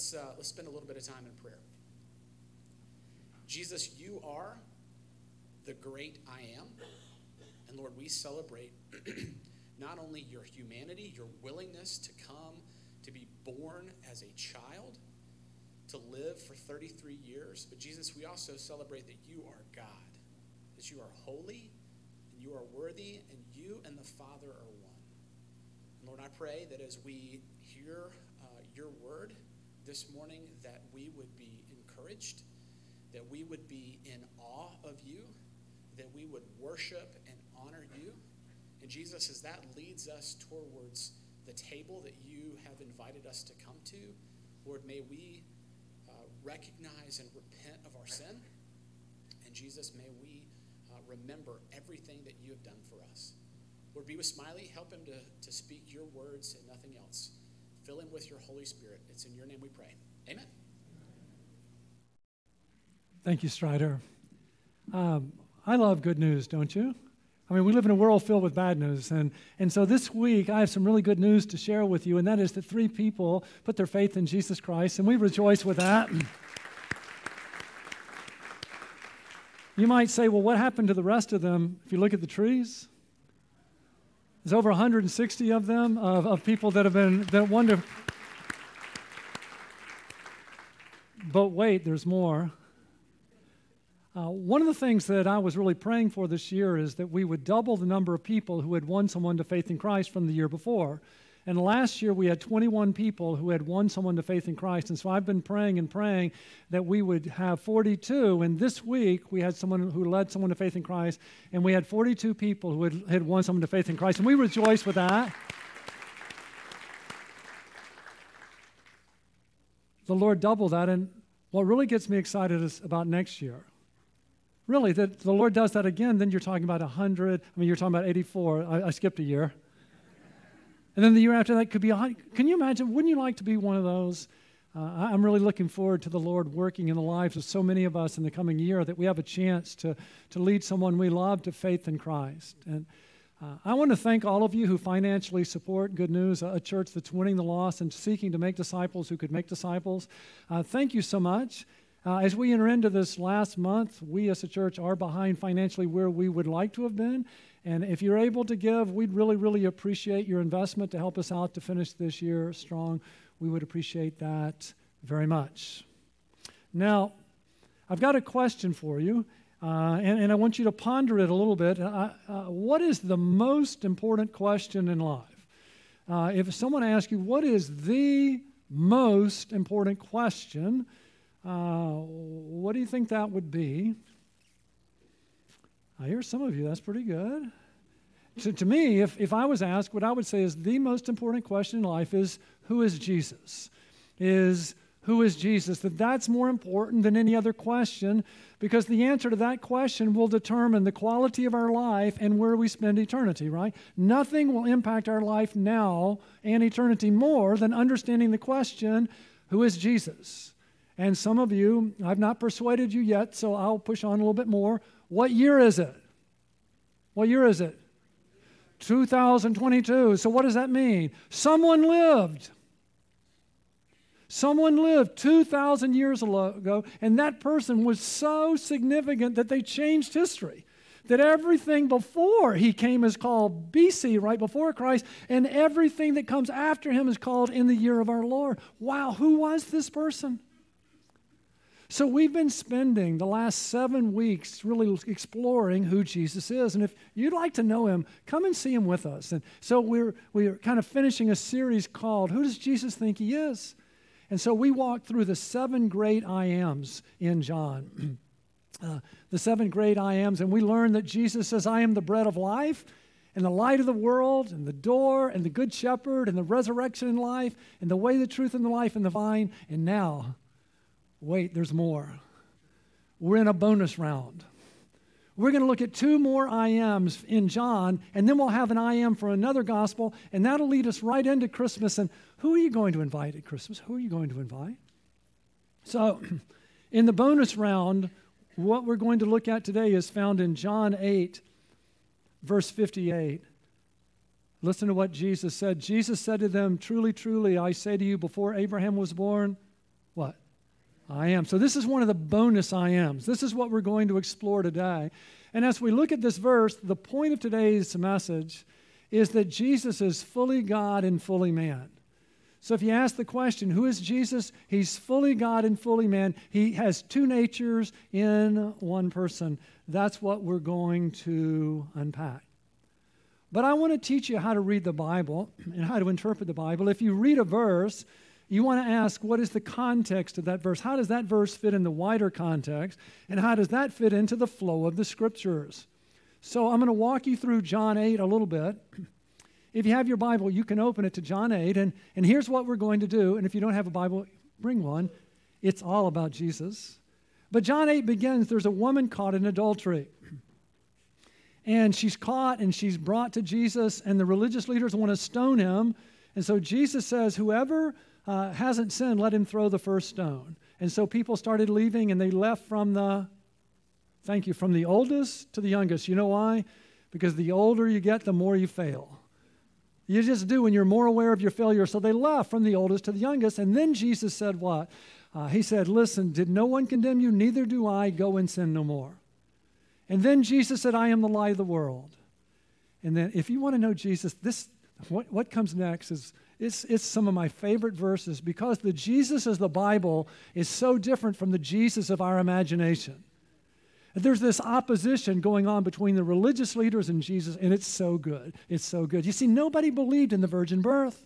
let's, uh, let's spend a little bit of time in prayer. Jesus, you are the great I am. And Lord, we celebrate not only your humanity, your willingness to come, to be born as a child, to live for 33 years, but Jesus, we also celebrate that you are God, that you are holy, and you are worthy, and you and the Father are one. And Lord, I pray that as we hear uh, your word this morning, that we would be encouraged, that we would be in awe of you, that we would worship and honor you. And Jesus, as that leads us towards the table that you have invited us to come to, Lord, may we uh, recognize and repent of our sin. And Jesus, may we uh, remember everything that you have done for us. Lord, be with Smiley. Help him to, to speak your words and nothing else. Fill him with your Holy Spirit. It's in your name we pray. Amen. Thank you, Strider. Um, I love good news, don't you? I mean, we live in a world filled with bad news. And, and so this week, I have some really good news to share with you, and that is that three people put their faith in Jesus Christ, and we rejoice with that. you might say, well, what happened to the rest of them if you look at the trees? There's over 160 of them, of, of people that have been, that wonder. But wait, there's more. Uh, one of the things that I was really praying for this year is that we would double the number of people who had won someone to faith in Christ from the year before. And last year we had 21 people who had won someone to faith in Christ. And so I've been praying and praying that we would have 42. And this week we had someone who led someone to faith in Christ, and we had 42 people who had, had won someone to faith in Christ. And we rejoice with that. The Lord doubled that. And what really gets me excited is about next year really, that the Lord does that again, then you're talking about 100. I mean, you're talking about 84. I, I skipped a year. And then the year after that could be, can you imagine? Wouldn't you like to be one of those? Uh, I'm really looking forward to the Lord working in the lives of so many of us in the coming year that we have a chance to, to lead someone we love to faith in Christ. And uh, I want to thank all of you who financially support Good News, a church that's winning the lost and seeking to make disciples who could make disciples. Uh, thank you so much. Uh, as we enter into this last month, we as a church are behind financially where we would like to have been. And if you're able to give, we'd really, really appreciate your investment to help us out to finish this year strong. We would appreciate that very much. Now, I've got a question for you, uh, and, and, I want you to ponder it a little bit. Uh, uh, what is the most important question in life? Uh, if someone asks you, what is the most important question? Uh, what do you think that would be? I hear some of you, that's pretty good. So to me, if, if I was asked, what I would say is the most important question in life is who is Jesus? Is who is Jesus? That that's more important than any other question because the answer to that question will determine the quality of our life and where we spend eternity, right? Nothing will impact our life now and eternity more than understanding the question, who is Jesus? And some of you, I've not persuaded you yet, so I'll push on a little bit more. What year is it? What year is it? 2022. So, what does that mean? Someone lived. Someone lived 2,000 years ago, and that person was so significant that they changed history. That everything before he came is called BC, right before Christ, and everything that comes after him is called in the year of our Lord. Wow, who was this person? So we've been spending the last seven weeks really exploring who Jesus is. And if you'd like to know him, come and see him with us. And so we're, we're kind of finishing a series called Who Does Jesus Think He Is? And so we walked through the seven great I ams in John. uh, the seven great I ams. And we learned that Jesus says, I am the bread of life and the light of the world, and the door, and the good shepherd, and the resurrection and life, and the way, the truth, and the life, and the vine. And now Wait, there's more. We're in a bonus round. We're going to look at two more I ams in John, and then we'll have an I am for another gospel, and that'll lead us right into Christmas. And who are you going to invite at Christmas? Who are you going to invite? So, in the bonus round, what we're going to look at today is found in John 8, verse 58. Listen to what Jesus said. Jesus said to them, Truly, truly, I say to you, before Abraham was born? I am. So this is one of the bonus I ams. This is what we're going to explore today. And as we look at this verse, the point of today's message is that Jesus is fully God and fully man. So if you ask the question, who is Jesus? He's fully God and fully man. He has two natures in one person. That's what we're going to unpack. But I want to teach you how to read the Bible and how to interpret the Bible. If you read a verse, you want to ask what is the context of that verse? How does that verse fit in the wider context? And how does that fit into the flow of the scriptures? So I'm going to walk you through John 8 a little bit. If you have your Bible, you can open it to John 8. And, and here's what we're going to do. And if you don't have a Bible, bring one. It's all about Jesus. But John 8 begins there's a woman caught in adultery. And she's caught and she's brought to Jesus, and the religious leaders want to stone him. And so Jesus says, Whoever uh, hasn't sinned, let him throw the first stone. And so people started leaving, and they left from the, thank you, from the oldest to the youngest. You know why? Because the older you get, the more you fail. You just do when you're more aware of your failure. So they left from the oldest to the youngest. And then Jesus said, What? Uh, he said, Listen, did no one condemn you? Neither do I. Go and sin no more. And then Jesus said, I am the light of the world. And then, if you want to know Jesus, this what, what comes next is it's, it's some of my favorite verses because the Jesus of the Bible is so different from the Jesus of our imagination. There's this opposition going on between the religious leaders and Jesus, and it's so good. It's so good. You see, nobody believed in the virgin birth.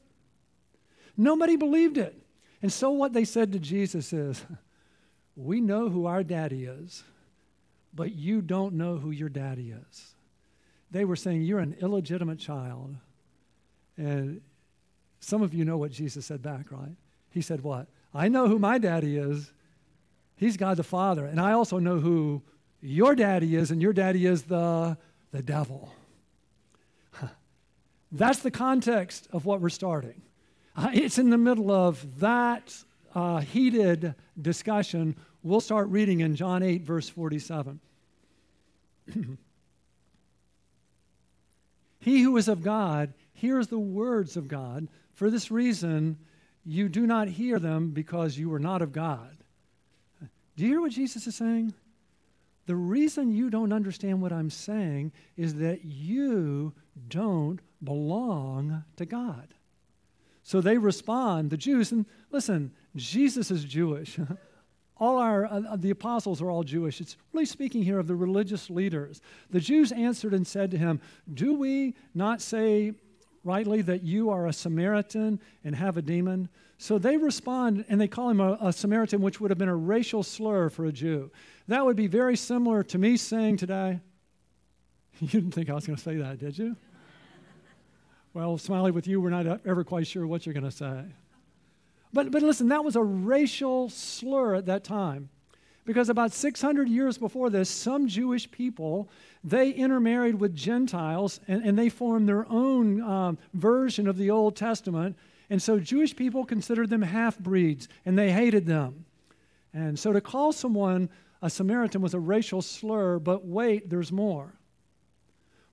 Nobody believed it. And so what they said to Jesus is, We know who our daddy is, but you don't know who your daddy is. They were saying, You're an illegitimate child. And some of you know what Jesus said back, right? He said, What? I know who my daddy is. He's God the Father. And I also know who your daddy is, and your daddy is the, the devil. That's the context of what we're starting. Uh, it's in the middle of that uh, heated discussion. We'll start reading in John 8, verse 47. he who is of God hears the words of God. For this reason, you do not hear them because you are not of God. Do you hear what Jesus is saying? The reason you don't understand what I'm saying is that you don't belong to God. So they respond, the Jews, and listen, Jesus is Jewish. all our uh, the apostles are all Jewish. It's really speaking here of the religious leaders. The Jews answered and said to him, "Do we not say rightly that you are a Samaritan and have a demon?" So they respond and they call him a, a Samaritan, which would have been a racial slur for a Jew. That would be very similar to me saying today, You didn't think I was going to say that, did you? well, Smiley, with you, we're not ever quite sure what you're going to say. But, but listen, that was a racial slur at that time. Because about 600 years before this, some Jewish people, they intermarried with Gentiles and, and they formed their own um, version of the Old Testament. And so Jewish people considered them half breeds and they hated them. And so to call someone a Samaritan was a racial slur, but wait, there's more.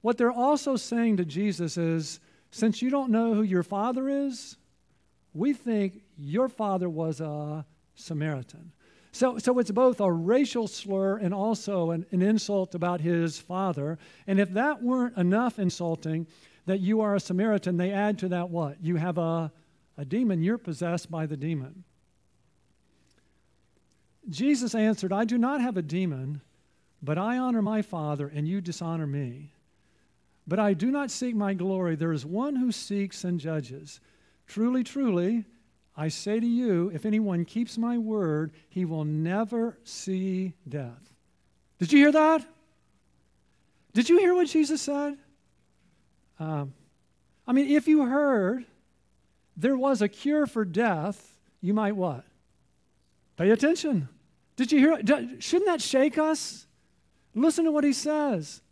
What they're also saying to Jesus is since you don't know who your father is, we think your father was a Samaritan. So, so it's both a racial slur and also an, an insult about his father. And if that weren't enough insulting, that you are a Samaritan, they add to that what? You have a, a demon, you're possessed by the demon. Jesus answered, I do not have a demon, but I honor my Father, and you dishonor me. But I do not seek my glory. There is one who seeks and judges. Truly, truly, I say to you, if anyone keeps my word, he will never see death. Did you hear that? Did you hear what Jesus said? Um, I mean, if you heard there was a cure for death, you might what? Pay attention. Did you hear? Shouldn't that shake us? Listen to what he says.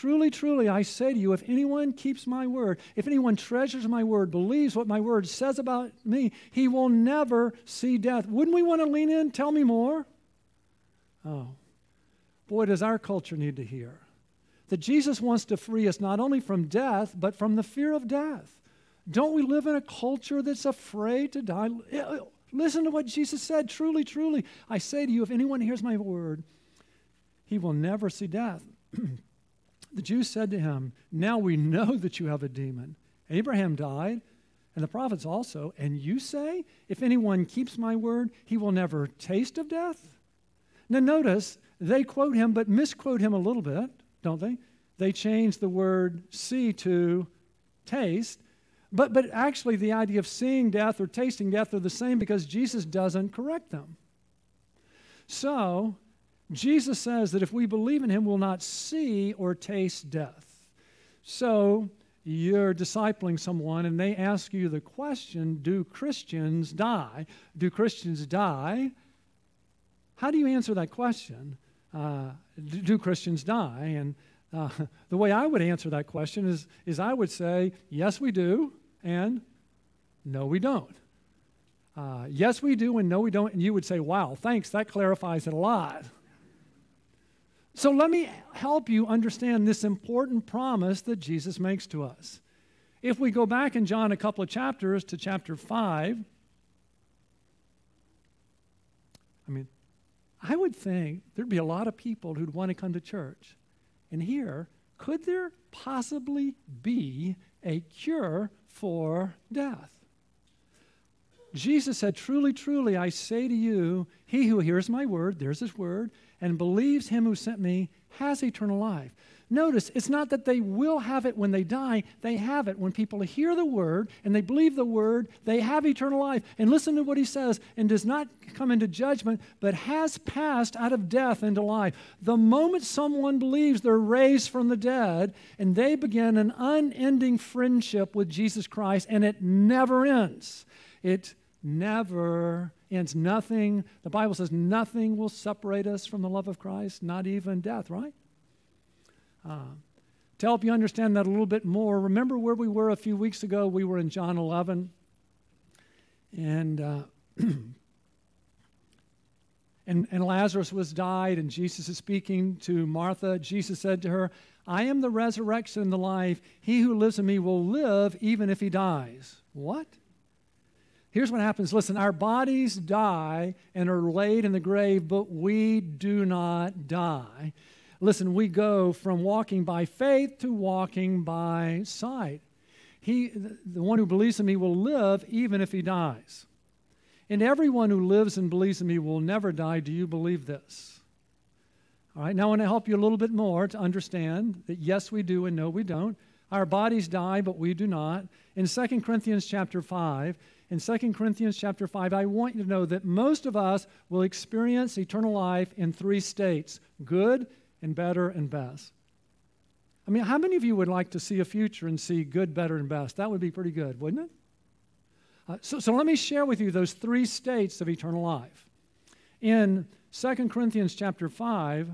Truly, truly, I say to you, if anyone keeps my word, if anyone treasures my word, believes what my word says about me, he will never see death. Wouldn't we want to lean in? Tell me more. Oh, boy, does our culture need to hear that Jesus wants to free us not only from death, but from the fear of death. Don't we live in a culture that's afraid to die? Listen to what Jesus said. Truly, truly, I say to you, if anyone hears my word, he will never see death. the Jews said to him, Now we know that you have a demon. Abraham died, and the prophets also, and you say, If anyone keeps my word, he will never taste of death? Now, notice they quote him, but misquote him a little bit, don't they? They change the word see to taste. But, but actually, the idea of seeing death or tasting death are the same because Jesus doesn't correct them. So, Jesus says that if we believe in him, we'll not see or taste death. So, you're discipling someone and they ask you the question Do Christians die? Do Christians die? How do you answer that question? Uh, do Christians die? And uh, the way I would answer that question is, is I would say, Yes, we do and no, we don't. Uh, yes, we do, and no, we don't. And you would say, wow, thanks, that clarifies it a lot. So let me help you understand this important promise that Jesus makes to us. If we go back in John a couple of chapters to chapter 5, I mean, I would think there'd be a lot of people who'd want to come to church. And here, could there possibly be a cure for death. Jesus said, Truly, truly, I say to you, he who hears my word, there's his word, and believes him who sent me has eternal life. Notice, it's not that they will have it when they die, they have it. When people hear the word and they believe the word, they have eternal life. And listen to what he says and does not come into judgment, but has passed out of death into life. The moment someone believes, they're raised from the dead and they begin an unending friendship with Jesus Christ, and it never ends. It never ends. Nothing, the Bible says, nothing will separate us from the love of Christ, not even death, right? Uh, to help you understand that a little bit more, remember where we were a few weeks ago? We were in John 11. And, uh, and, and Lazarus was died, and Jesus is speaking to Martha. Jesus said to her, I am the resurrection and the life. He who lives in me will live even if he dies. What? Here's what happens listen, our bodies die and are laid in the grave, but we do not die. Listen, we go from walking by faith to walking by sight. He, the one who believes in me will live even if he dies. And everyone who lives and believes in me will never die. Do you believe this? All right, now I want to help you a little bit more to understand that yes, we do and no, we don't. Our bodies die, but we do not. In 2 Corinthians chapter 5, in 2 Corinthians chapter 5, I want you to know that most of us will experience eternal life in three states good, and better and best. I mean, how many of you would like to see a future and see good, better, and best? That would be pretty good, wouldn't it? Uh, so, so let me share with you those three states of eternal life. In 2 Corinthians chapter 5,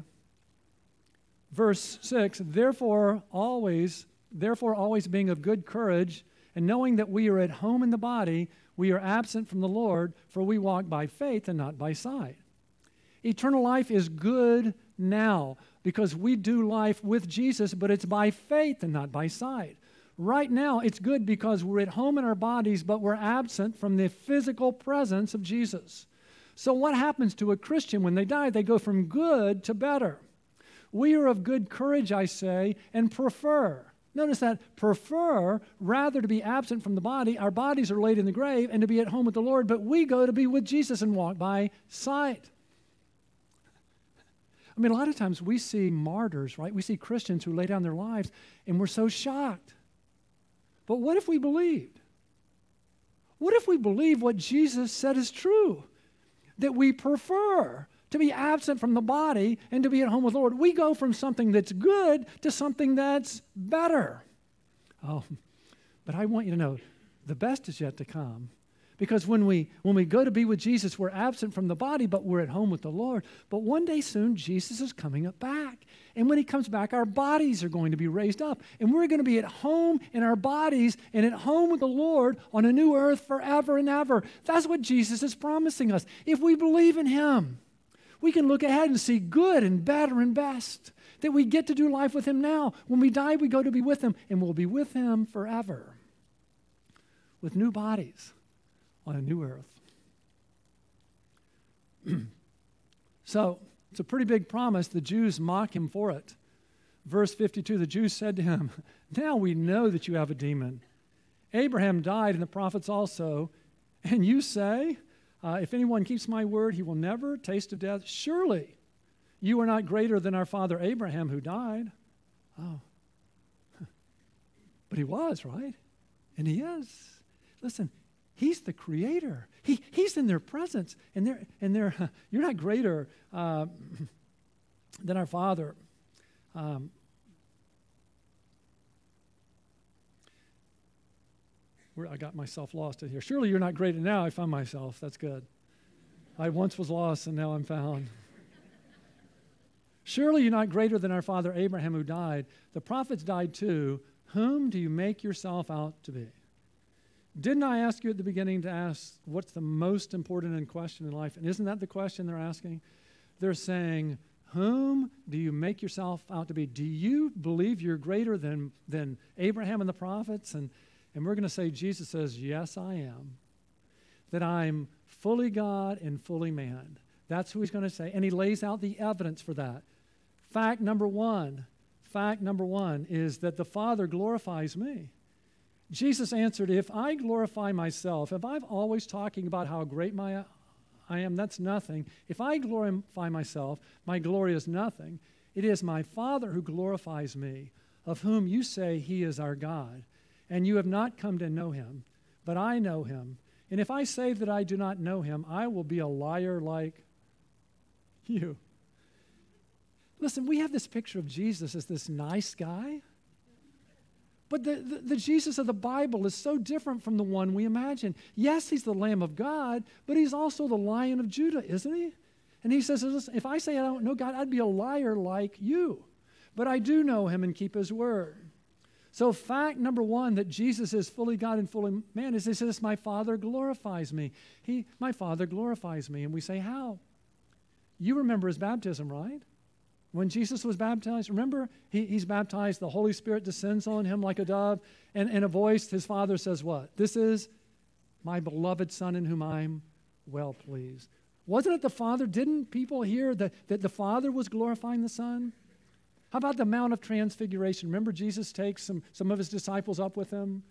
verse 6, therefore always, therefore always being of good courage, and knowing that we are at home in the body, we are absent from the Lord, for we walk by faith and not by sight. Eternal life is good now because we do life with Jesus, but it's by faith and not by sight. Right now, it's good because we're at home in our bodies, but we're absent from the physical presence of Jesus. So, what happens to a Christian when they die? They go from good to better. We are of good courage, I say, and prefer. Notice that prefer rather to be absent from the body. Our bodies are laid in the grave and to be at home with the Lord, but we go to be with Jesus and walk by sight. I mean, a lot of times we see martyrs, right? We see Christians who lay down their lives and we're so shocked. But what if we believed? What if we believe what Jesus said is true? That we prefer to be absent from the body and to be at home with the Lord. We go from something that's good to something that's better. Oh, but I want you to know the best is yet to come. Because when we, when we go to be with Jesus, we're absent from the body, but we're at home with the Lord. But one day soon, Jesus is coming up back. And when he comes back, our bodies are going to be raised up. And we're going to be at home in our bodies and at home with the Lord on a new earth forever and ever. That's what Jesus is promising us. If we believe in him, we can look ahead and see good and better and best. That we get to do life with him now. When we die, we go to be with him, and we'll be with him forever with new bodies on a new earth. so it's a pretty big promise. The Jews mock him for it. Verse 52 the Jews said to him, Now we know that you have a demon. Abraham died, and the prophets also. And you say, uh, If anyone keeps my word, he will never taste of death. Surely you are not greater than our father Abraham who died. Oh. But he was, right? And he is. Listen, he's the creator. He, he's in their presence. And they're, and they're, you're not greater uh, than our father. Um, I got myself lost in here. Surely you're not greater now. I found myself. That's good. I once was lost and now I'm found. Surely you're not greater than our father Abraham who died. The prophets died too. Whom do you make yourself out to be? Didn't I ask you at the beginning to ask what's the most important question in life? And isn't that the question they're asking? They're saying, Whom do you make yourself out to be? Do you believe you're greater than, than Abraham and the prophets? And, and we're going to say, Jesus says, Yes, I am. That I'm fully God and fully man. That's who he's going to say. And he lays out the evidence for that. Fact number one, fact number one is that the Father glorifies me. Jesus answered, If I glorify myself, if I'm always talking about how great my, I am, that's nothing. If I glorify myself, my glory is nothing. It is my Father who glorifies me, of whom you say he is our God. And you have not come to know him, but I know him. And if I say that I do not know him, I will be a liar like you. Listen, we have this picture of Jesus as this nice guy. But the, the, the, Jesus of the Bible is so different from the one we imagine. Yes, he's the Lamb of God, but he's also the Lion of Judah, isn't he? And he says, If I say I don't know God, I'd be a liar like you. But I do know him and keep his word. So, fact number one that Jesus is fully God and fully man is he says, My Father glorifies me. He, my Father glorifies me. And we say, How? You remember his baptism, right? When Jesus was baptized, remember, he, he's baptized, the Holy Spirit descends on him like a dove, and in a voice, his father says, What? This is my beloved Son in whom I'm well pleased. Wasn't it the Father? Didn't people hear that, that the Father was glorifying the Son? How about the Mount of Transfiguration? Remember, Jesus takes some, some of his disciples up with him?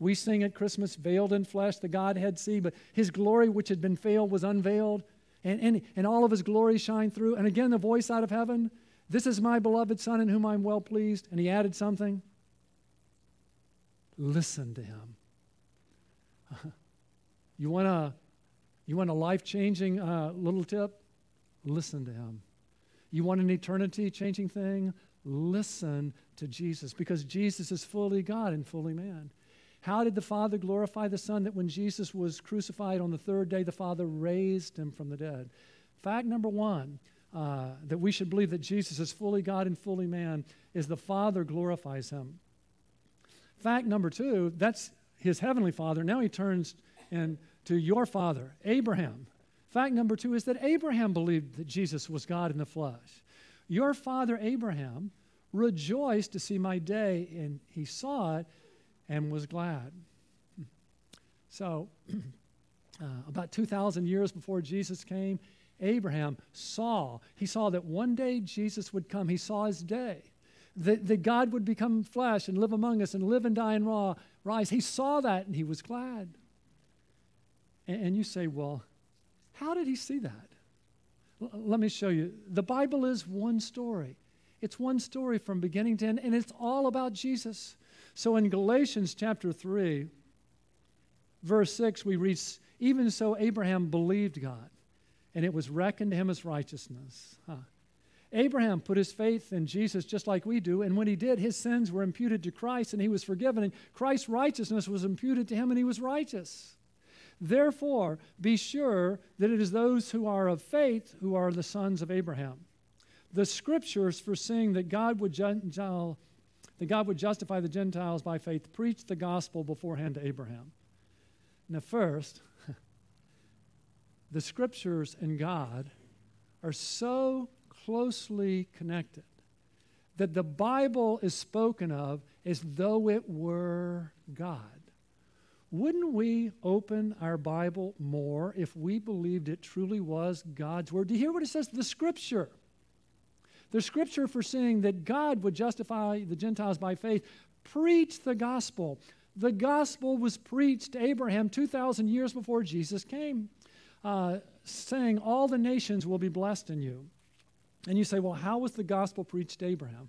We sing at Christmas, veiled in flesh, the Godhead see, but his glory, which had been veiled, was unveiled, and, and, and all of his glory shined through. And again, the voice out of heaven this is my beloved Son in whom I'm well pleased. And he added something. Listen to him. you want a, you want a life changing uh, little tip? Listen to him. You want an eternity changing thing? Listen to Jesus because Jesus is fully God and fully man. How did the Father glorify the Son? That when Jesus was crucified on the third day, the Father raised him from the dead. Fact number one uh, that we should believe that Jesus is fully God and fully man is the Father glorifies him. Fact number two, that's his heavenly Father. Now he turns and to your father, Abraham. Fact number two is that Abraham believed that Jesus was God in the flesh. Your father Abraham rejoiced to see my day, and he saw it and was glad. So, uh, about 2,000 years before Jesus came, Abraham saw. He saw that one day Jesus would come. He saw his day. That, that God would become flesh and live among us and live and die and raw, rise. He saw that and he was glad. And, and you say, well, how did he see that? L- let me show you. The Bible is one story. It's one story from beginning to end, and it's all about Jesus. So in Galatians chapter 3, verse 6, we read, Even so, Abraham believed God and it was reckoned to him as righteousness. Huh. Abraham put his faith in Jesus just like we do, and when he did, his sins were imputed to Christ and he was forgiven, and Christ's righteousness was imputed to him and he was righteous. Therefore, be sure that it is those who are of faith who are the sons of Abraham. The scriptures foreseeing that God would, Gentile, that God would justify the Gentiles by faith preached the gospel beforehand to Abraham. Now, first, the scriptures and God are so closely connected that the Bible is spoken of as though it were God. Wouldn't we open our Bible more if we believed it truly was God's Word? Do you hear what it says? The Scripture. The Scripture for saying that God would justify the Gentiles by faith. Preach the gospel. The gospel was preached to Abraham 2,000 years before Jesus came, uh, saying, All the nations will be blessed in you. And you say, Well, how was the gospel preached to Abraham?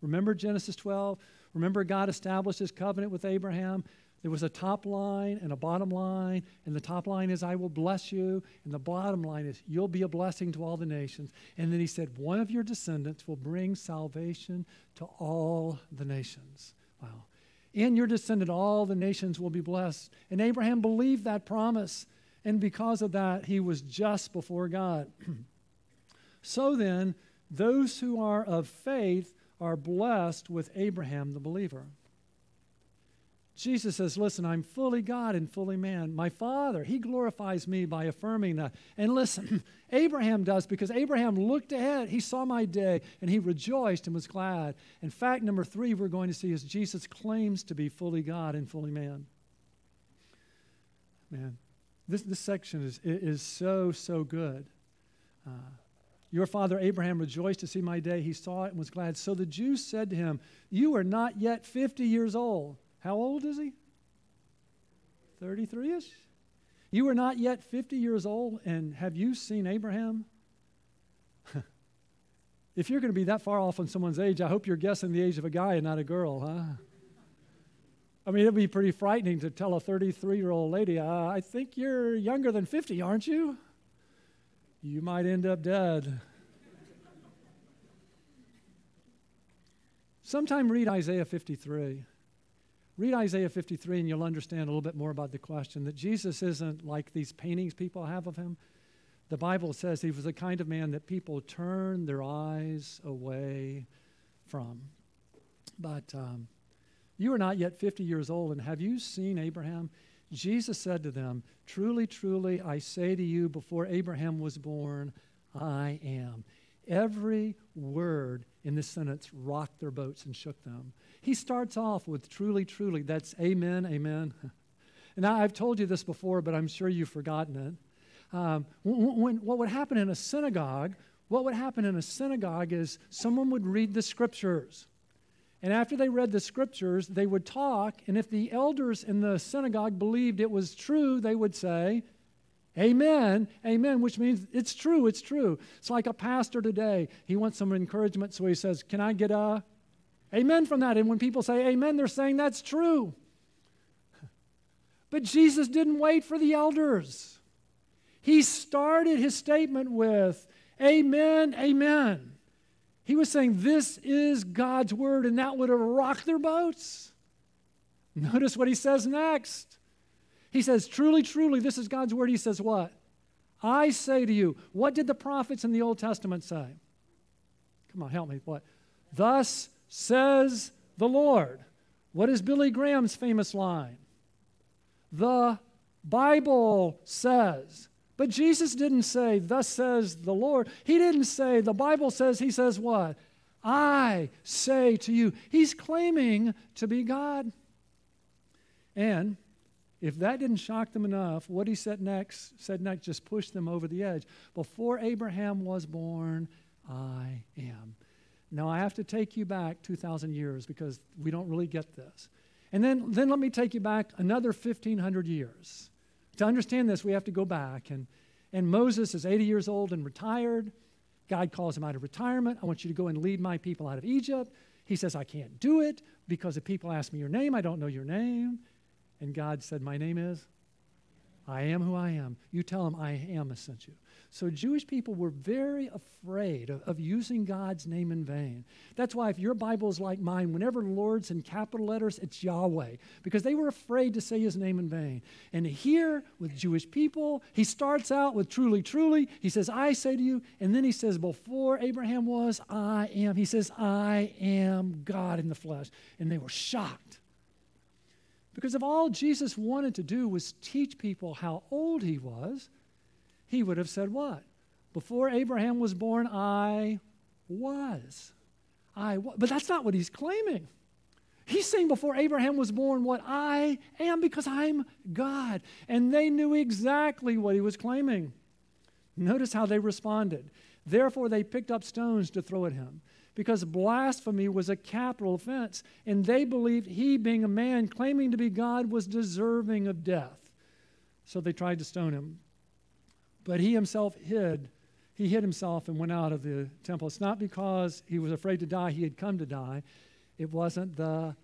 Remember Genesis 12? Remember God established his covenant with Abraham? There was a top line and a bottom line, and the top line is, I will bless you, and the bottom line is, you'll be a blessing to all the nations. And then he said, One of your descendants will bring salvation to all the nations. Wow. In your descendant, all the nations will be blessed. And Abraham believed that promise, and because of that, he was just before God. so then, those who are of faith are blessed with Abraham the believer. Jesus says, Listen, I'm fully God and fully man. My Father, He glorifies me by affirming that. And listen, Abraham does because Abraham looked ahead. He saw my day and he rejoiced and was glad. And fact number three we're going to see is Jesus claims to be fully God and fully man. Man, this, this section is, is so, so good. Uh, your father Abraham rejoiced to see my day. He saw it and was glad. So the Jews said to him, You are not yet 50 years old how old is he? 33 ish? You are not yet 50 years old, and have you seen Abraham? if you're going to be that far off on someone's age, I hope you're guessing the age of a guy and not a girl, huh? I mean, it'd be pretty frightening to tell a 33 year old lady, uh, I think you're younger than 50, aren't you? You might end up dead. Sometime read Isaiah 53. Read Isaiah 53 and you'll understand a little bit more about the question that Jesus isn't like these paintings people have of him. The Bible says he was the kind of man that people turn their eyes away from. But um, you are not yet 50 years old, and have you seen Abraham? Jesus said to them, Truly, truly, I say to you, before Abraham was born, I am. Every word in this sentence rocked their boats and shook them. He starts off with truly, truly. That's amen, amen. And I've told you this before, but I'm sure you've forgotten it. Um, when, when, what would happen in a synagogue, what would happen in a synagogue is someone would read the scriptures. And after they read the scriptures, they would talk. And if the elders in the synagogue believed it was true, they would say, Amen, amen, which means it's true, it's true. It's like a pastor today. He wants some encouragement, so he says, Can I get a Amen from that. And when people say amen, they're saying that's true. But Jesus didn't wait for the elders. He started his statement with, Amen, amen. He was saying, This is God's word, and that would have rocked their boats. Notice what he says next. He says, Truly, truly, this is God's word. He says, What? I say to you, what did the prophets in the Old Testament say? Come on, help me. What? Thus says the Lord. What is Billy Graham's famous line? The Bible says. But Jesus didn't say, Thus says the Lord. He didn't say, The Bible says, He says what? I say to you. He's claiming to be God. And if that didn't shock them enough, what he said next said next just pushed them over the edge. Before Abraham was born, I am. Now, I have to take you back 2,000 years because we don't really get this. And then, then let me take you back another 1,500 years. To understand this, we have to go back. And, and Moses is 80 years old and retired. God calls him out of retirement. I want you to go and lead my people out of Egypt. He says, I can't do it because if people ask me your name, I don't know your name. And God said, My name is I am who I am. You tell them I am sent you. So Jewish people were very afraid of, of, using God's name in vain. That's why if your Bible is like mine, whenever Lord's in capital letters, it's Yahweh, because they were afraid to say his name in vain. And here with Jewish people, he starts out with truly, truly. He says, I say to you. And then he says, before Abraham was, I am. He says, I am God in the flesh. And they were shocked. Because if all Jesus wanted to do was teach people how old he was, he would have said what? Before Abraham was born, I was. I was. But that's not what he's claiming. He's saying before Abraham was born what I am because I'm God. And they knew exactly what he was claiming. Notice how they responded. Therefore, they picked up stones to throw at him because blasphemy was a capital offense, and they believed he, being a man claiming to be God, was deserving of death. So they tried to stone him. But he himself hid. He hid himself and went out of the temple. It's not because he was afraid to die, he had come to die. It wasn't the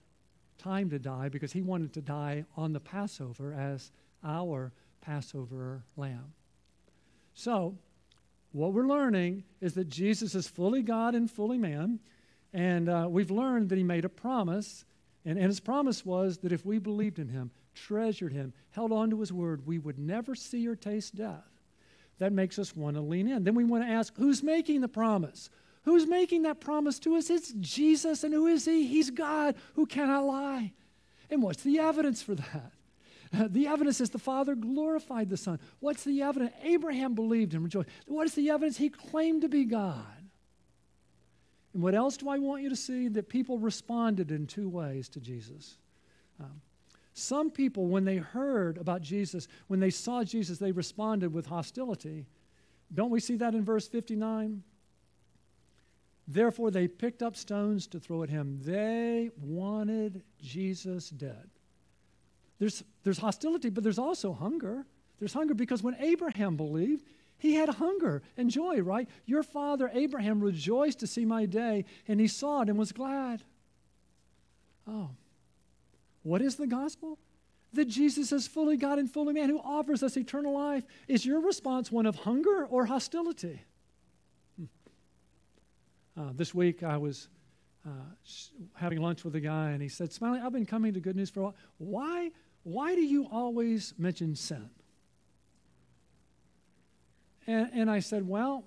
time to die because he wanted to die on the Passover as our Passover lamb. So, what we're learning is that Jesus is fully God and fully man. And uh, we've learned that he made a promise. And, and his promise was that if we believed in him, treasured him, held on to his word, we would never see or taste death. That makes us want to lean in. Then we want to ask who's making the promise? Who's making that promise to us? It's Jesus. And who is he? He's God who cannot lie. And what's the evidence for that? The evidence is the Father glorified the Son. What's the evidence? Abraham believed and rejoiced. What is the evidence? He claimed to be God. And what else do I want you to see? That people responded in two ways to Jesus. Um, some people, when they heard about Jesus, when they saw Jesus, they responded with hostility. Don't we see that in verse 59? Therefore, they picked up stones to throw at him. They wanted Jesus dead. There's, there's hostility, but there's also hunger. There's hunger because when Abraham believed, he had hunger and joy, right? Your father Abraham rejoiced to see my day, and he saw it and was glad. Oh, what is the gospel? That Jesus is fully God and fully man who offers us eternal life. Is your response one of hunger or hostility? Hmm. Uh, this week I was uh, having lunch with a guy, and he said, Smiley, I've been coming to Good News for a while. Why why do you always mention sin? And, and I said, Well,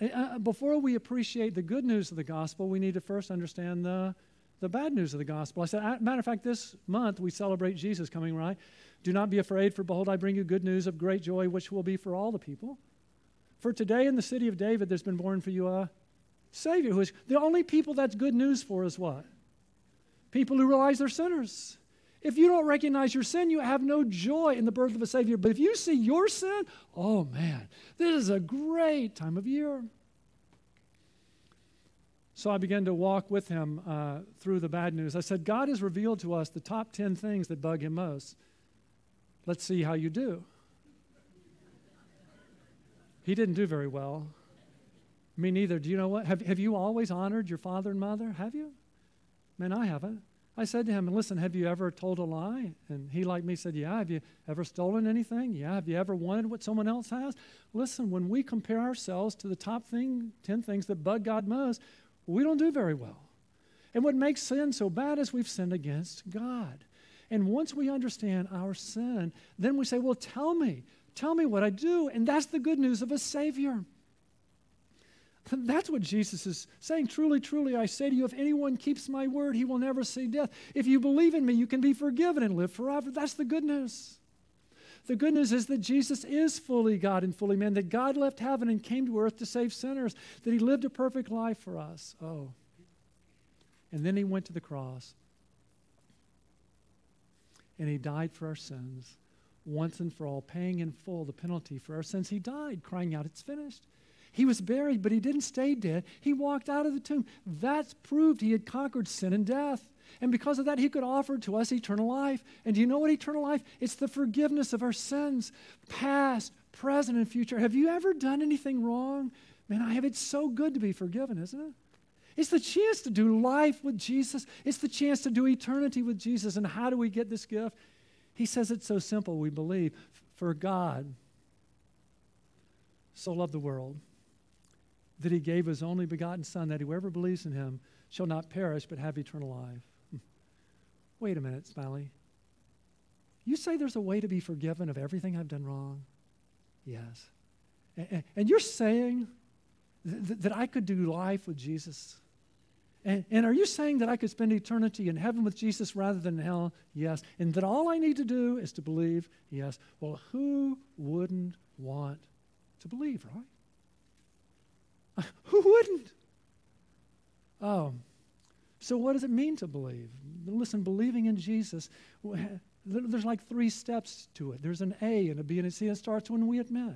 eh, uh, before we appreciate the good news of the gospel, we need to first understand the, the bad news of the gospel. I said, Matter of fact, this month we celebrate Jesus coming, right? Do not be afraid, for behold, I bring you good news of great joy, which will be for all the people. For today in the city of David, there's been born for you a Savior who is the only people that's good news for is what? People who realize they're sinners. If you don't recognize your sin, you have no joy in the birth of a Savior. But if you see your sin, oh man, this is a great time of year. So I began to walk with him uh, through the bad news. I said, God has revealed to us the top 10 things that bug him most. Let's see how you do. He didn't do very well. Me neither. Do you know what? Have, have you always honored your father and mother? Have you? Man, I haven't. I said to him, Listen, have you ever told a lie? And he, like me, said, Yeah. Have you ever stolen anything? Yeah. Have you ever wanted what someone else has? Listen, when we compare ourselves to the top thing, 10 things that bug God most, we don't do very well. And what makes sin so bad is we've sinned against God. And once we understand our sin, then we say, Well, tell me, tell me what I do. And that's the good news of a Savior. That's what Jesus is saying. Truly, truly, I say to you, if anyone keeps my word, he will never see death. If you believe in me, you can be forgiven and live forever. That's the good news. The good news is that Jesus is fully God and fully man, that God left heaven and came to earth to save sinners, that he lived a perfect life for us. Oh. And then he went to the cross and he died for our sins once and for all, paying in full the penalty for our sins. He died, crying out, It's finished. He was buried, but he didn't stay dead. He walked out of the tomb. That's proved he had conquered sin and death. And because of that, he could offer to us eternal life. And do you know what eternal life? It's the forgiveness of our sins, past, present, and future. Have you ever done anything wrong? Man, I have. It's so good to be forgiven, isn't it? It's the chance to do life with Jesus. It's the chance to do eternity with Jesus. And how do we get this gift? He says it's so simple, we believe. For God so loved the world that he gave his only begotten Son, that whoever believes in him shall not perish but have eternal life. Wait a minute, Smiley. You say there's a way to be forgiven of everything I've done wrong? Yes. And, and you're saying th- that I could do life with Jesus? And, and, are you saying that I could spend eternity in heaven with Jesus rather than hell? Yes. And that all I need to do is to believe? Yes. Well, who wouldn't want to believe, right? Who wouldn't? Oh, So, what does it mean to believe? Listen, believing in Jesus, there's like three steps to it. There's an A and a B and a C, and it starts when we admit.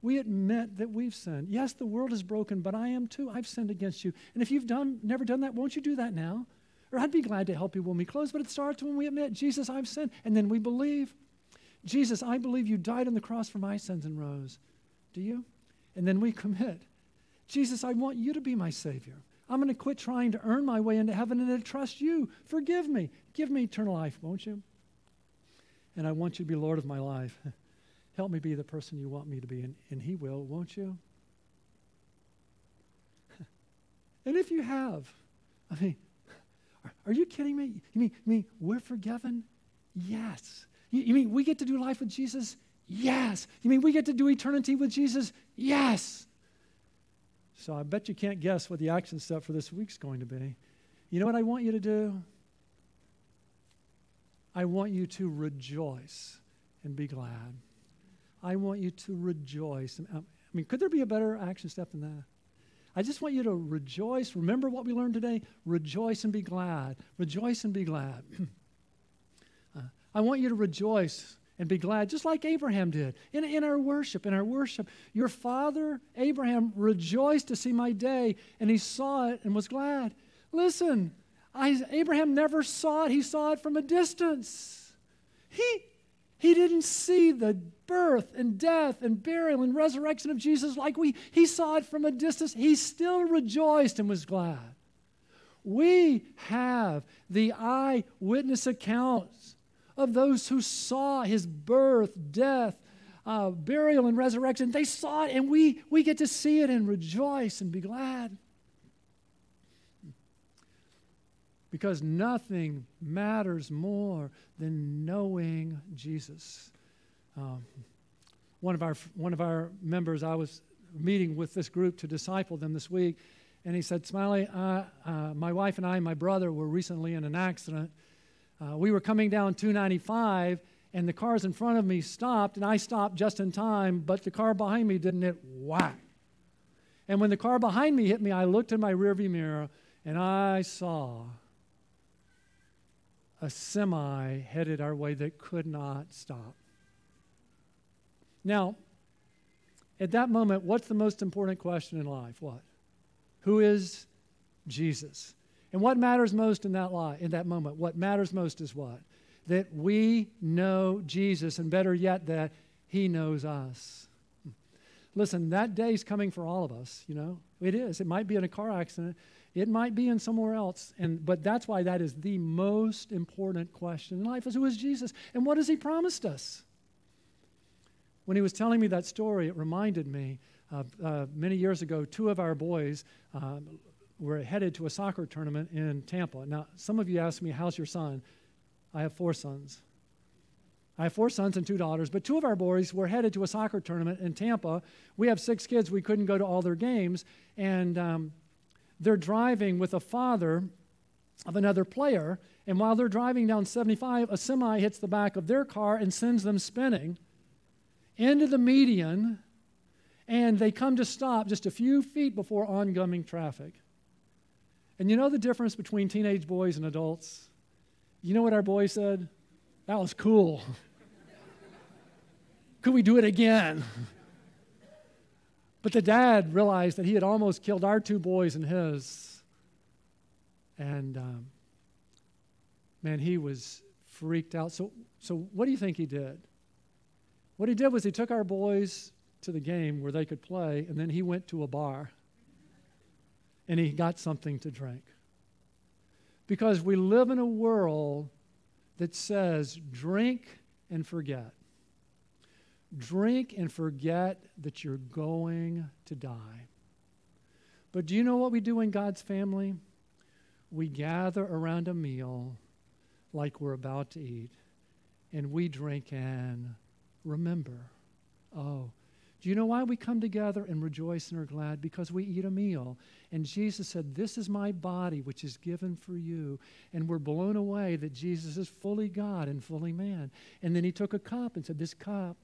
We admit that we've sinned. Yes, the world is broken, but I am too. I've sinned against you. And if you've done, never done that, won't you do that now? Or I'd be glad to help you when we close, but it starts when we admit, Jesus, I've sinned. And then we believe, Jesus, I believe you died on the cross for my sins and rose. Do you? And then we commit, Jesus, I want you to be my Savior. I'm going to quit trying to earn my way into heaven and to trust you. Forgive me. Give me eternal life, won't you? And I want you to be Lord of my life. Help me be the person you want me to be. And, and He will, won't you? and if you have, I mean, are, are you kidding me? You mean, you mean we're forgiven? Yes. You, you mean we get to do life with Jesus? Yes. You mean we get to do eternity with Jesus? Yes. So I bet you can't guess what the action step for this week's going to be. You know what I want you to do? I want you to rejoice and be glad. I want you to rejoice. Um, I mean, could there be a better action step than that? I just want you to rejoice. Remember what we learned today? Rejoice and be glad. Rejoice and be glad. uh, I want you to rejoice and be glad, just like Abraham did in, in our worship. In our worship, your father Abraham rejoiced to see my day, and he saw it and was glad. Listen, I, Abraham never saw it, he saw it from a distance. He, he didn't see the birth and death and burial and resurrection of Jesus like we, he saw it from a distance. He still rejoiced and was glad. We have the eyewitness accounts of those who saw his birth, death, uh, burial, and resurrection. They saw it, and we, we get to see it and rejoice and be glad. Because nothing matters more than knowing Jesus. Um, one, of our, one of our members, I was meeting with this group to disciple them this week, and he said, Smiley, uh, uh, my wife and I, and my brother, were recently in an accident uh, we were coming down 295, and the cars in front of me stopped, and I stopped just in time, but the car behind me didn't hit whack. And when the car behind me hit me, I looked in my rearview mirror and I saw a semi headed our way that could not stop. Now, at that moment, what's the most important question in life? What? Who is Jesus? And what matters most in that lie, in that moment? What matters most is what? That we know Jesus, and better yet, that He knows us. Listen, that day's coming for all of us, you know. It is. It might be in a car accident. It might be in somewhere else. And but that's why that is the most important question in life is who is Jesus? And what has he promised us? When he was telling me that story, it reminded me uh, many years ago, two of our boys, uh, we're headed to a soccer tournament in Tampa. Now, some of you ask me, How's your son? I have four sons. I have four sons and two daughters, but two of our boys were headed to a soccer tournament in Tampa. We have six kids. We couldn't go to all their games. And um, they're driving with a father of another player. And while they're driving down 75, a semi hits the back of their car and sends them spinning into the median. And they come to stop just a few feet before oncoming traffic. And you know the difference between teenage boys and adults? You know what our boy said? That was cool. Could we do it again? But the dad realized that he had almost killed our two boys and his. And um, man, he was freaked out. So, so, what do you think he did? What he did was he took our boys to the game where they could play, and then he went to a bar and he got something to drink. Because we live in a world that says, drink and forget. Drink and forget that you're going to die. But do you know what we do in God's family? We gather around a meal like we're about to eat, and we drink and remember. Oh, do you know why we come together and rejoice and are glad? Because we eat a meal. And Jesus said, This is my body, which is given for you. And we're blown away that Jesus is fully God and fully man. And then he took a cup and said, This cup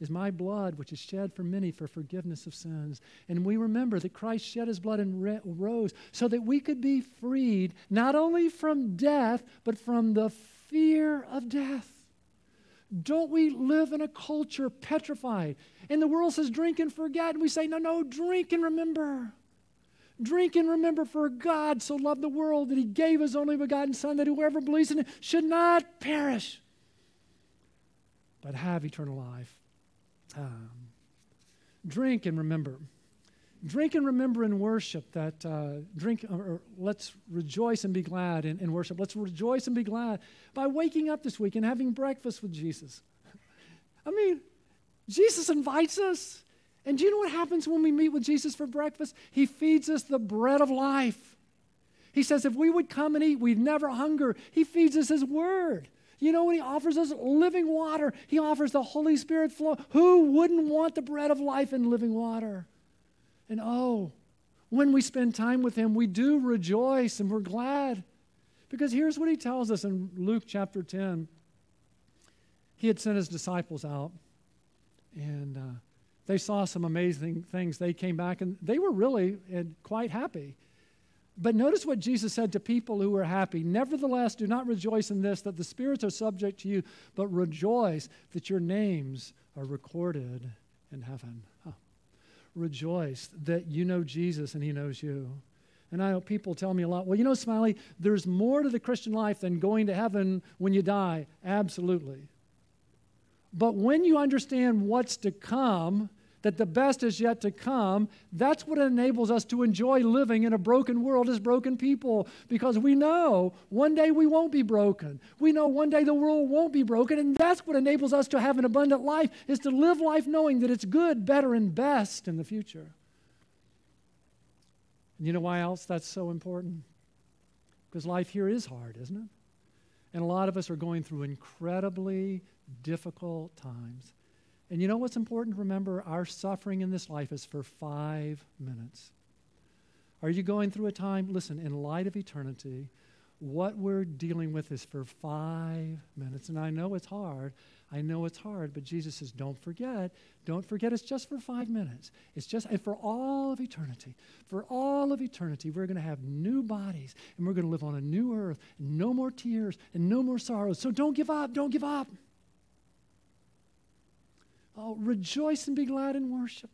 is my blood, which is shed for many for forgiveness of sins. And we remember that Christ shed his blood and rose so that we could be freed not only from death, but from the fear of death. Don't we live in a culture petrified? And the world says, drink and forget. And we say, no, no, drink and remember. Drink and remember, for God so loved the world that he gave his only begotten Son, that whoever believes in him should not perish, but have eternal life. Um, drink and remember. Drink and remember in worship that uh, drink, or, or, let's rejoice and be glad in, in worship. Let's rejoice and be glad by waking up this week and having breakfast with Jesus. I mean, Jesus invites us. And do you know what happens when we meet with Jesus for breakfast? He feeds us the bread of life. He says, if we would come and eat, we'd never hunger. He feeds us His Word. You know what He offers us? Living water. He offers the Holy Spirit flow. Who wouldn't want the bread of life and living water? And oh, when we spend time with Him, we do rejoice and we're glad. Because here's what He tells us in Luke chapter 10 He had sent His disciples out, and uh, they saw some amazing things. They came back and they were really and quite happy. But notice what Jesus said to people who were happy. Nevertheless, do not rejoice in this, that the spirits are subject to you, but rejoice that your names are recorded in heaven. Huh. Rejoice that you know Jesus and he knows you. And I know people tell me a lot, well, you know, Smiley, there's more to the Christian life than going to heaven when you die. Absolutely. But when you understand what's to come, that the best is yet to come, that's what enables us to enjoy living in a broken world as broken people because we know one day we won't be broken. We know one day the world won't be broken, and that's what enables us to have an abundant life is to live life knowing that it's good, better, and best in the future. And you know why else that's so important? Because life here is hard, isn't it? And a lot of us are going through incredibly difficult times. And you know what's important to remember? Our suffering in this life is for five minutes. Are you going through a time? Listen, in light of eternity, what we're dealing with is for five minutes. And I know it's hard. I know it's hard, but Jesus says, don't forget. Don't forget it's just for five minutes. It's just, and for all of eternity, for all of eternity, we're going to have new bodies and we're going to live on a new earth, and no more tears and no more sorrows. So don't give up. Don't give up. Oh, rejoice and be glad in worship.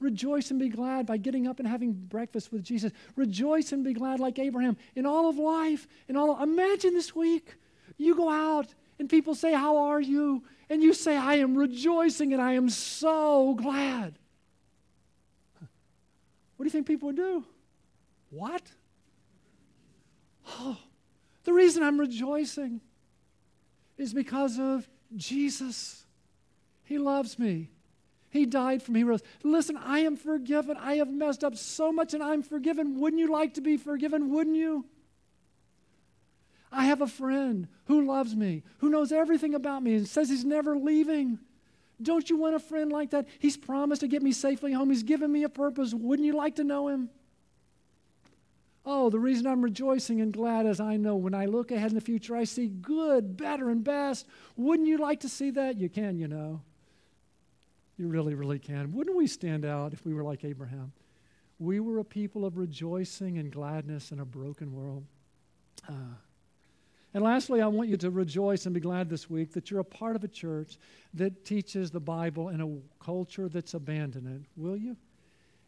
Rejoice and be glad by getting up and having breakfast with Jesus. Rejoice and be glad like Abraham in all of life. In all of, imagine this week you go out and people say, "How are you?" and you say, "I am rejoicing and I am so glad." What do you think people would do? What? Oh, the reason I'm rejoicing is because of Jesus. He loves me. He died for me. He rose. Listen, I am forgiven. I have messed up so much and I'm forgiven. Wouldn't you like to be forgiven? Wouldn't you? I have a friend who loves me, who knows everything about me and says he's never leaving. Don't you want a friend like that? He's promised to get me safely home. He's given me a purpose. Wouldn't you like to know him? Oh, the reason I'm rejoicing and glad is I know when I look ahead in the future, I see good, better, and best. Wouldn't you like to see that? You can, you know. You really, really can. Wouldn't we stand out if we were like Abraham? We were a people of rejoicing and gladness in a broken world. Uh, and lastly, I want you to rejoice and be glad this week that you're a part of a church that teaches the Bible in a culture that's abandoned it. Will you?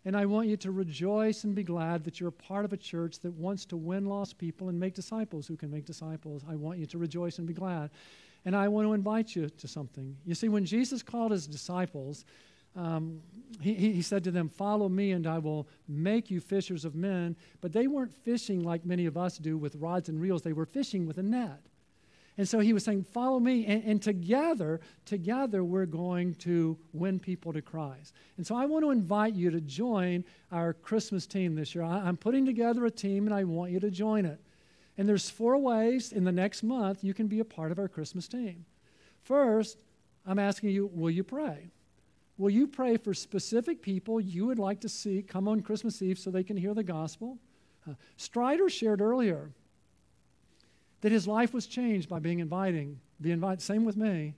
And I want you to rejoice and be glad that you're a part of a church that wants to win lost people and make disciples who can make disciples. I want you to rejoice and be glad. And I want to invite you to something. You see, when Jesus called his disciples, um, he, he said to them, Follow me, and I will make you fishers of men. But they weren't fishing like many of us do with rods and reels, they were fishing with a net. And so he was saying, Follow me. And, and, together, together, we're going to win people to Christ. And so I want to invite you to join our Christmas team this year. I, I'm putting together a team, and I want you to join it. And there's four ways in the next month you can be a part of our Christmas team. First, I'm asking you, will you pray? Will you pray for specific people you would like to see come on Christmas Eve so they can hear the gospel? Uh, Strider shared earlier that his life was changed by being inviting, be invited. Same with me.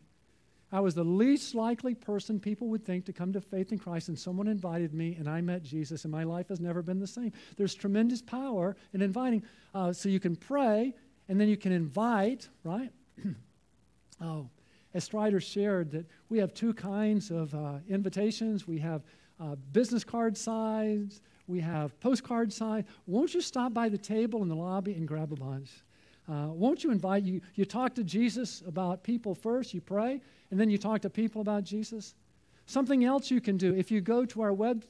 I was the least likely person people would think to come to faith in Christ, and someone invited me, and I met Jesus, and my life has never been the same. There's tremendous power in inviting. Uh, so you can pray, and then you can invite, right? oh, as Strider shared, that we have two kinds of uh, invitations. We have uh, business card size, we have postcard size. Won't you stop by the table in the lobby and grab a bunch? Uh, won't you invite you? You talk to Jesus about people first, you pray, and then you talk to people about Jesus. Something else you can do if you go to our web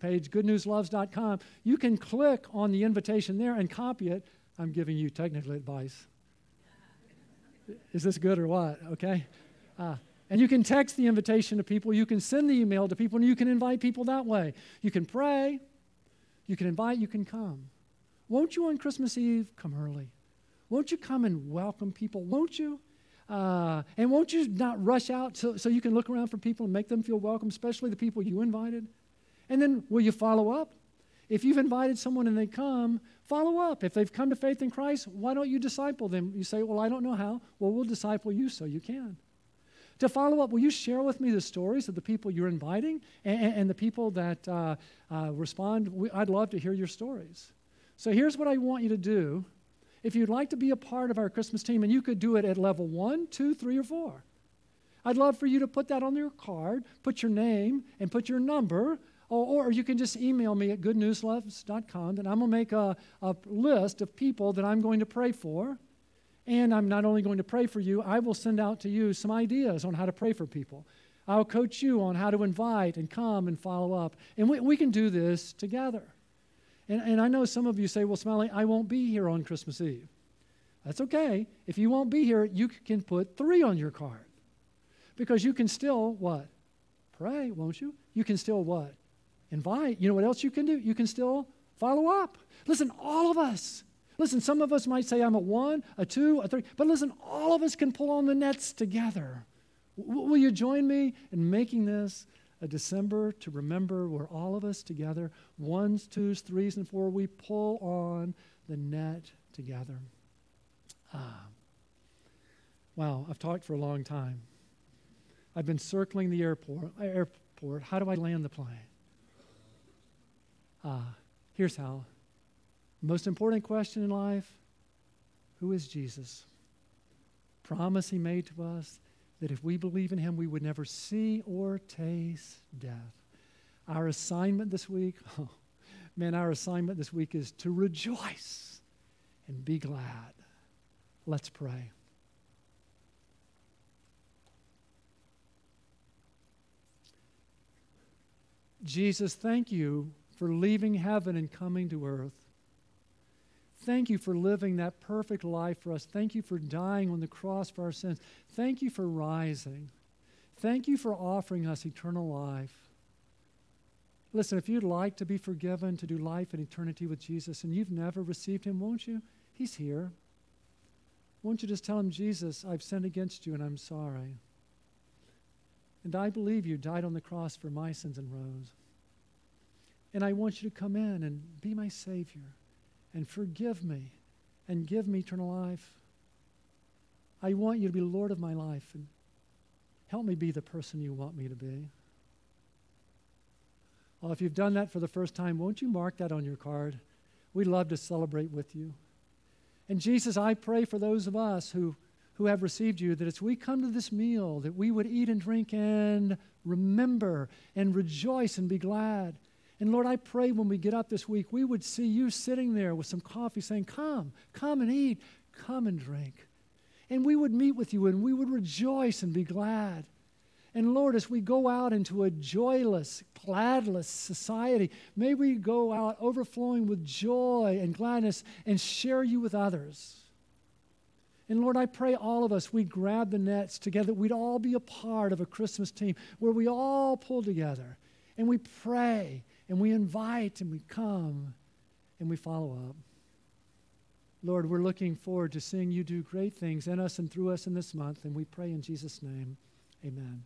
page, goodnewsloves.com, you can click on the invitation there and copy it. I'm giving you technical advice. Is this good or what? Okay. Uh, and you can text the invitation to people, you can send the email to people, and you can invite people that way. You can pray, you can invite, you can come. Won't you on Christmas Eve come early? Won't you come and welcome people? Won't you? Uh, and won't you not rush out so, so you can look around for people and make them feel welcome, especially the people you invited? And then will you follow up? If you've invited someone and they come, follow up. If they've come to faith in Christ, why don't you disciple them? You say, Well, I don't know how. Well, we'll disciple you so you can. To follow up, will you share with me the stories of the people you're inviting and, and the people that uh, uh, respond? We, I'd love to hear your stories. So here's what I want you to do. If you'd like to be a part of our Christmas team, and you could do it at level one, two, three, or four, I'd love for you to put that on your card, put your name, and put your number. Or, or you can just email me at goodnewsloves.com, and I'm going to make a, a list of people that I'm going to pray for. And I'm not only going to pray for you, I will send out to you some ideas on how to pray for people. I'll coach you on how to invite and come and follow up. And we, we can do this together. And, and I know some of you say, well, Smiley, I won't be here on Christmas Eve. That's okay. If you won't be here, you can put three on your card. Because you can still, what? Pray, won't you? You can still what? Invite. You know what else you can do? You can still follow up. Listen, all of us, Listen, some of us might say I'm a one, a two, a three, but listen, all of us can pull on the nets together. W- will you join me in making this a December to remember where all of us together, ones, twos, threes, and four, we pull on the net together? Ah. Wow, I've talked for a long time. I've been circling the airport. Airport. How do I land the plane? Ah, here's how. Most important question in life who is Jesus? Promise he made to us that if we believe in him, we would never see or taste death. Our assignment this week, oh, man, our assignment this week is to rejoice and be glad. Let's pray. Jesus, thank you for leaving heaven and coming to earth. Thank you for living that perfect life for us. Thank you for dying on the cross for our sins. Thank you for rising. Thank you for offering us eternal life. Listen, if you'd like to be forgiven, to do life in eternity with Jesus, and you've never received him, won't you? He's here. Won't you just tell him, Jesus, I've sinned against you and I'm sorry. And I believe you died on the cross for my sins and rose. And I want you to come in and be my Savior and forgive me and give me eternal life. I want you to be Lord of my life and help me be the person you want me to be. Well, if you've done that for the first time, won't you mark that on your card? We'd love to celebrate with you. And Jesus, I pray for those of us who, who have received you that as we come to this meal, that we would eat and drink and remember and rejoice and be glad. And Lord, I pray when we get up this week, we would see you sitting there with some coffee saying, Come, come and eat, come and drink. And we would meet with you and we would rejoice and be glad. And Lord, as we go out into a joyless, gladless society, may we go out overflowing with joy and gladness and share you with others. And Lord, I pray all of us, we'd grab the nets together. We'd all be a part of a Christmas team where we all pull together and we pray and we invite and we come and we follow up. Lord, we're looking forward to seeing you do great things in us and through us in this month, and we pray in Jesus' name. Amen.